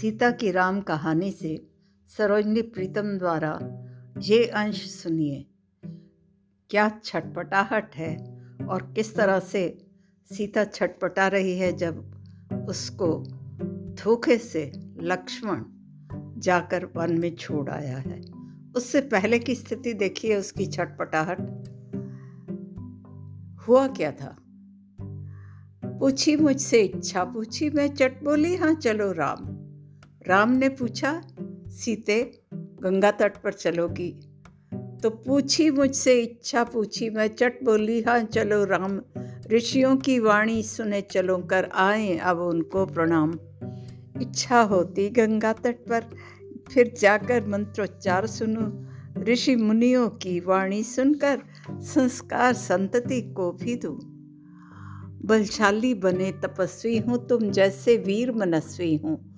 सीता की राम कहानी से सरोजनी प्रीतम द्वारा ये अंश सुनिए। क्या छटपटाहट है और किस तरह से सीता छटपटा रही है जब उसको धोखे से लक्ष्मण जाकर वन में छोड़ आया है। उससे पहले की स्थिति देखिए उसकी छटपटाहट। हुआ क्या था? पूछी मुझसे इच्छा, पूछी मैं चट बोली हाँ चलो राम। राम ने पूछा, सीते, गंगा तट पर चलोगी? तो पूछी मुझसे, इच्छा पूछी मैं, चट बोली हाँ चलो राम, ऋषियों की वाणी सुने, चलो कर आए, अब उनको प्रणाम। इच्छा होती गंगा तट पर, फिर जाकर मंत्रोच्चार सुनो। ऋषि मुनियों की वाणी सुनकर संस्कार संतति को भी दूँ। बलशाली बने तपस्वी हूँ, तुम जैसे वीर मनस्वी हूँ।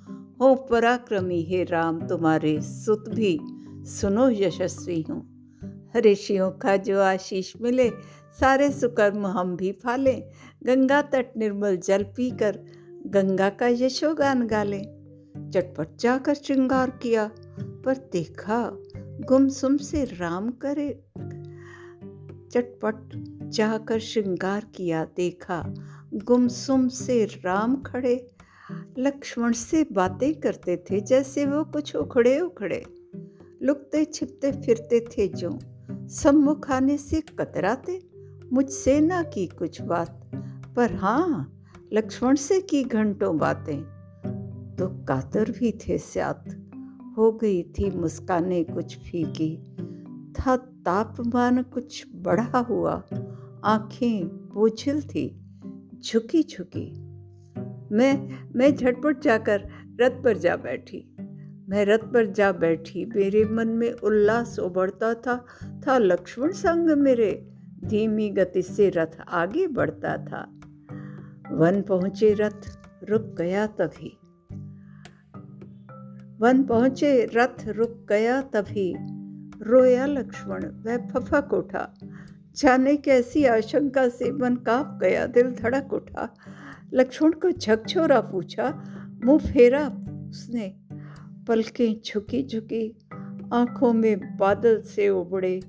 हो पराक्रमी, हे राम, तुम्हारे सुत भी सुनो यशस्वी हूँ। ऋषियों का जो आशीष मिले, सारे सुकर्म हम भी फालें। गंगा तट निर्मल जल पीकर गंगा का यशोगान गा लें चटपट जाकर श्रृंगार किया, पर देखा गुमसुम से राम करे। चटपट जाकर श्रृंगार किया, देखा गुमसुम से राम खड़े। लक्ष्मण से बातें करते थे जैसे वो कुछ उखड़े उखड़े। लुकते छिपते फिरते थे जो। सम्मुख आने से कतराते, मुझसे ना की कुछ बात। पर हाँ लक्ष्मण से की घंटों बातें। तो कातर भी थे स्यात। हो गई थी मुस्काने कुछ फीकी। था तापमान कुछ बढ़ा हुआ। आँखें बोझिल थी। झुकी झुकी मैं मैं झटपट जाकर रथ पर जा बैठी। मैं रथ पर जा बैठी। मेरे मन में उल्लास उबड़ता था था लक्ष्मण संग मेरे। धीमी गति से रथ आगे बढ़ता था। वन पहुँचे रथ, रुक गया तभी। वन पहुँचे रथ, रुक गया तभी। रोया लक्ष्मण, वह फफक उठा। जाने कैसी आशंका से मन काँप गया, दिल धड़क उठा। लक्ष्मण को झकझोरा पूछा, मुँह फेरा? उसने पलकें झुकी झुकी आँखों में बादल से उबड़े,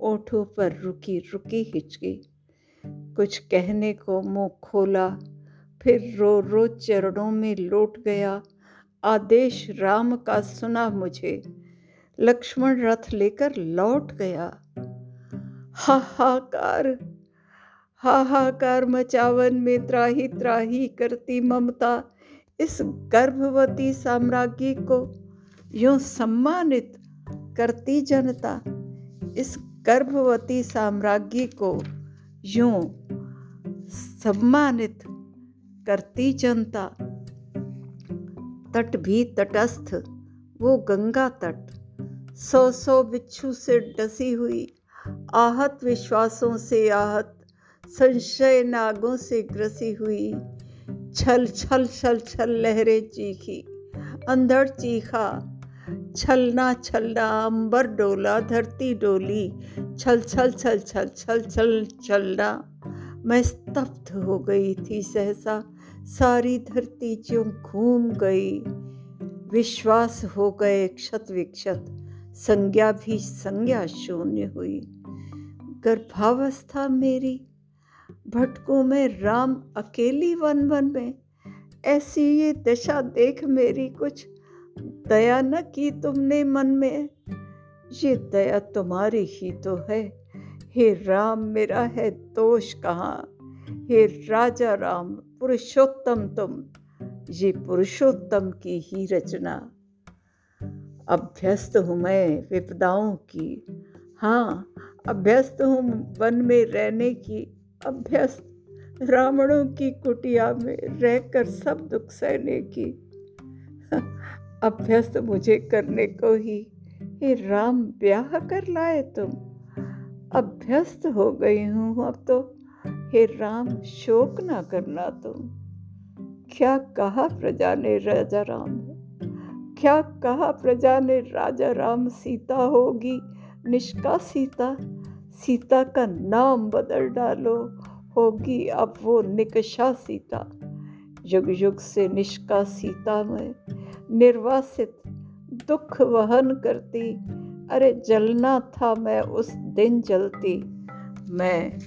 ओठों पर रुकी रुकी हिचकी। कुछ कहने को मुँह खोला, फिर रो रो चरणों में लौट गया। आदेश राम का सुना मुझे। लक्ष्मण रथ लेकर लौट गया। हाहाकार! हाहाकार मचावन में त्राही त्राही करती ममता। इस गर्भवती साम्राज्ञी को यूँ सम्मानित करती जनता। इस गर्भवती साम्राज्ञी को यूँ सम्मानित करती जनता। तट भी तटस्थ, वो गंगा तट। सौ सौ बिच्छू से डसी हुई, आहत विश्वासों से आहत संशय नागों से ग्रसी हुई। छल छल छल छल, लहरें चीखी। अंधड़ चीखा। छलना छलना, अंबर डोला, धरती डोली। छल छल छल छल छल छल, छलना। मैं स्तब्ध हो गई थी सहसा। सारी धरती जो घूम गई। विश्वास हो गए क्षत विक्षत। संज्ञा भी संज्ञा शून्य हुई। गर्भावस्था मेरी भटकों में राम अकेली वन वन में? ऐसी ये दशा देख मेरी कुछ दया न की तुमने मन में। ये दया तुम्हारी ही तो है। हे राम, मेरा है दोष कहाँ? हे राजा राम, पुरुषोत्तम तुम, ये पुरुषोत्तम की ही रचना। अभ्यस्त हूँ मैं विपदाओं की। हाँ अभ्यस्त हूँ वन में रहने की। अभ्यस्त रावणों की कुटिया में रहकर सब दुख सहने की। अभ्यस्त मुझे करने को ही, हे राम ब्याह कर लाए तुम। अभ्यस्त हो गई हूँ अब तो हे राम शोक ना करना तुम। क्या कहा प्रजा ने राजा राम? क्या कहा प्रजा ने राजा राम? सीता होगी निष्का सीता सीता का नाम बदल डालो होगी अब वो निकषा सीता। युग युग से निष्का सीता में निर्वासित दुख वहन करती। अरे जलना था मैं उस दिन जलती। मैं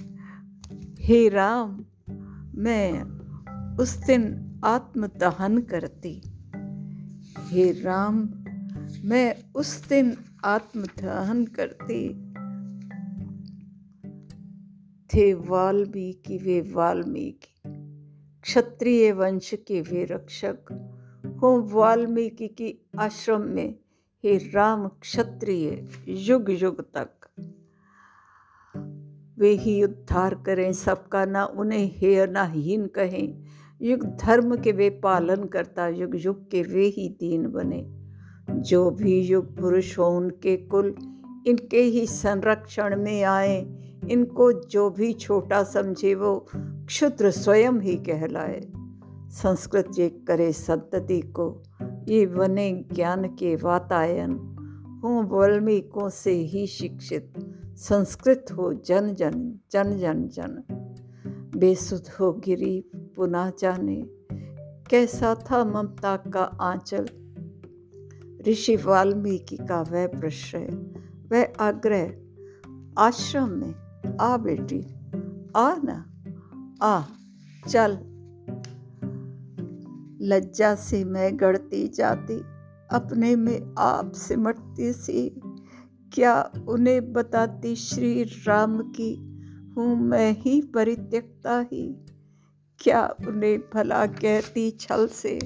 हे राम, मैं उस दिन आत्मदहन करती। हे राम, मैं उस दिन आत्मदहन करती। थे वाल्मीकि वे वाल्मीकि। क्षत्रिय वंश के वे रक्षक हो वाल्मीकि की आश्रम में हे राम क्षत्रिय, युग युग तक। वे ही उद्धार करें सबका, ना उन्हें हे ना हीन कहें। युग धर्म के वे पालन करता, युग युग के वे ही दीन बने। जो भी युग पुरुष हो, उनके कुल, इनके ही संरक्षण में आए। इनको जो भी छोटा समझे वो क्षुद्र स्वयं ही कहलाए। संस्कृत ये करे संतति को, ये बने ज्ञान के वातायन। हूँ वाल्मीकों से ही शिक्षित, संस्कृत हो जन जन जन जन जन। बेसुध हो गिरी पुनः जाने, कैसा था ममता का आंचल? ऋषि वाल्मीकि का वह प्रश्रय, वह आग्रह, आश्रम में आ बेटी, आ ना, आ, चल। लज्जा से मैं गढ़ती जाती, अपने में आप सिमटती सी। क्या उन्हें बताती श्री राम की, हूँ मैं ही परित्यक्ता ही। क्या उन्हें भला कहती छल से,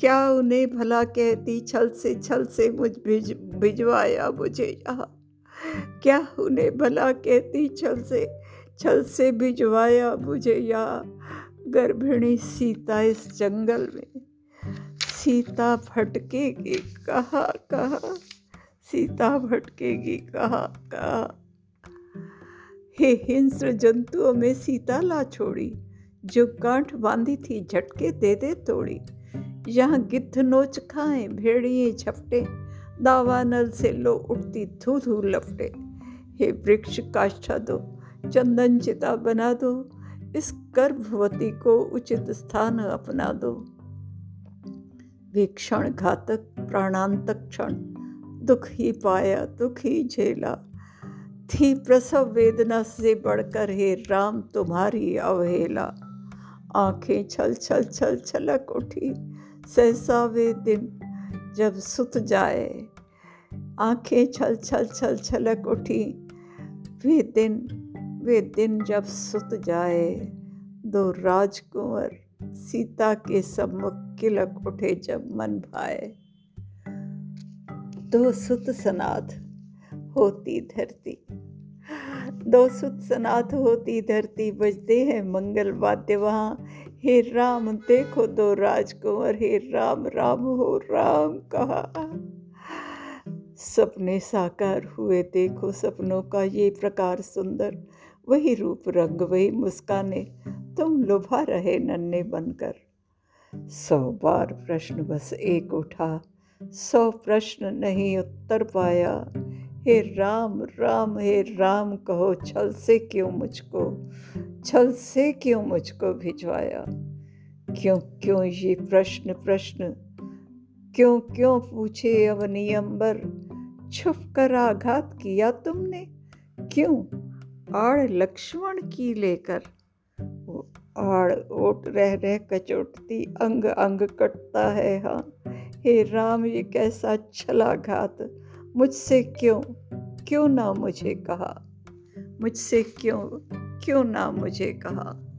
क्या उन्हें भला कहती छल से छल से मुझ भिज, भिजवाया मुझे यहाँ। क्या उन्हें भला कहती, छल से छल से भिजवाया मुझे या गर्भिणी सीता इस जंगल में? सीता भटकेगी कहा कहा? सीता भटकेगी कहा कहा? हे हिंस्र जंतुओं में सीता ला छोड़ी, जो गांठ बांधी थी झटके दे दे तोड़ी। यहाँ गिद्ध नोच खाए, भेड़िए झपटे दावानल से लो उठती धू धू लपटे हे वृक्ष काष्ठा दो चंदन चिता बना दो। इस गर्भवती को उचित स्थान अपना दो। वे क्षण घातक, प्राणांतक क्षण, दुख ही पाया, दुख ही झेला। थी प्रसव वेदना से बढ़कर हे राम, तुम्हारी अवहेला। आँखें छल छल छल छलक उठी, सहसा वे दिन जब सुत जाए आँखें छल छल छल छलक उठी। वे दिन वे दिन जब सुत जाए, दो राजकुंवर सीता के सम्मुख किलक उठे जब मन भाए। दो सुत सनाथ होती धरती। दो सुत सनाथ होती धरती, बजते हैं मंगल वाद्य वहाँ। हे राम, देखो दो राजकुंवर, हे राम राम हो राम कहा। सपने साकार हुए, देखो सपनों का ये प्रकार सुंदर। वही रूप रंग, वही मुस्काने, तुम लुभा रहे नन्हे बनकर। सौ बार प्रश्न बस एक उठा, सौ प्रश्न नहीं उत्तर पाया। हे राम राम, हे राम, कहो छल से क्यों मुझको, छल से क्यों मुझको भिजवाया? क्यों क्यों ये प्रश्न प्रश्न? क्यों क्यों पूछे अवनियंबर? छुप कर आघात किया तुमने? क्यों? आड़ लक्ष्मण की लेकर। आड़ ओट रह रह कचोटती, अंग अंग कटता है हाँ। हे राम, ये कैसा छला घात। मुझसे क्यों? क्यों ना मुझे कहा। मुझसे क्यों? क्यों ना मुझे कहा।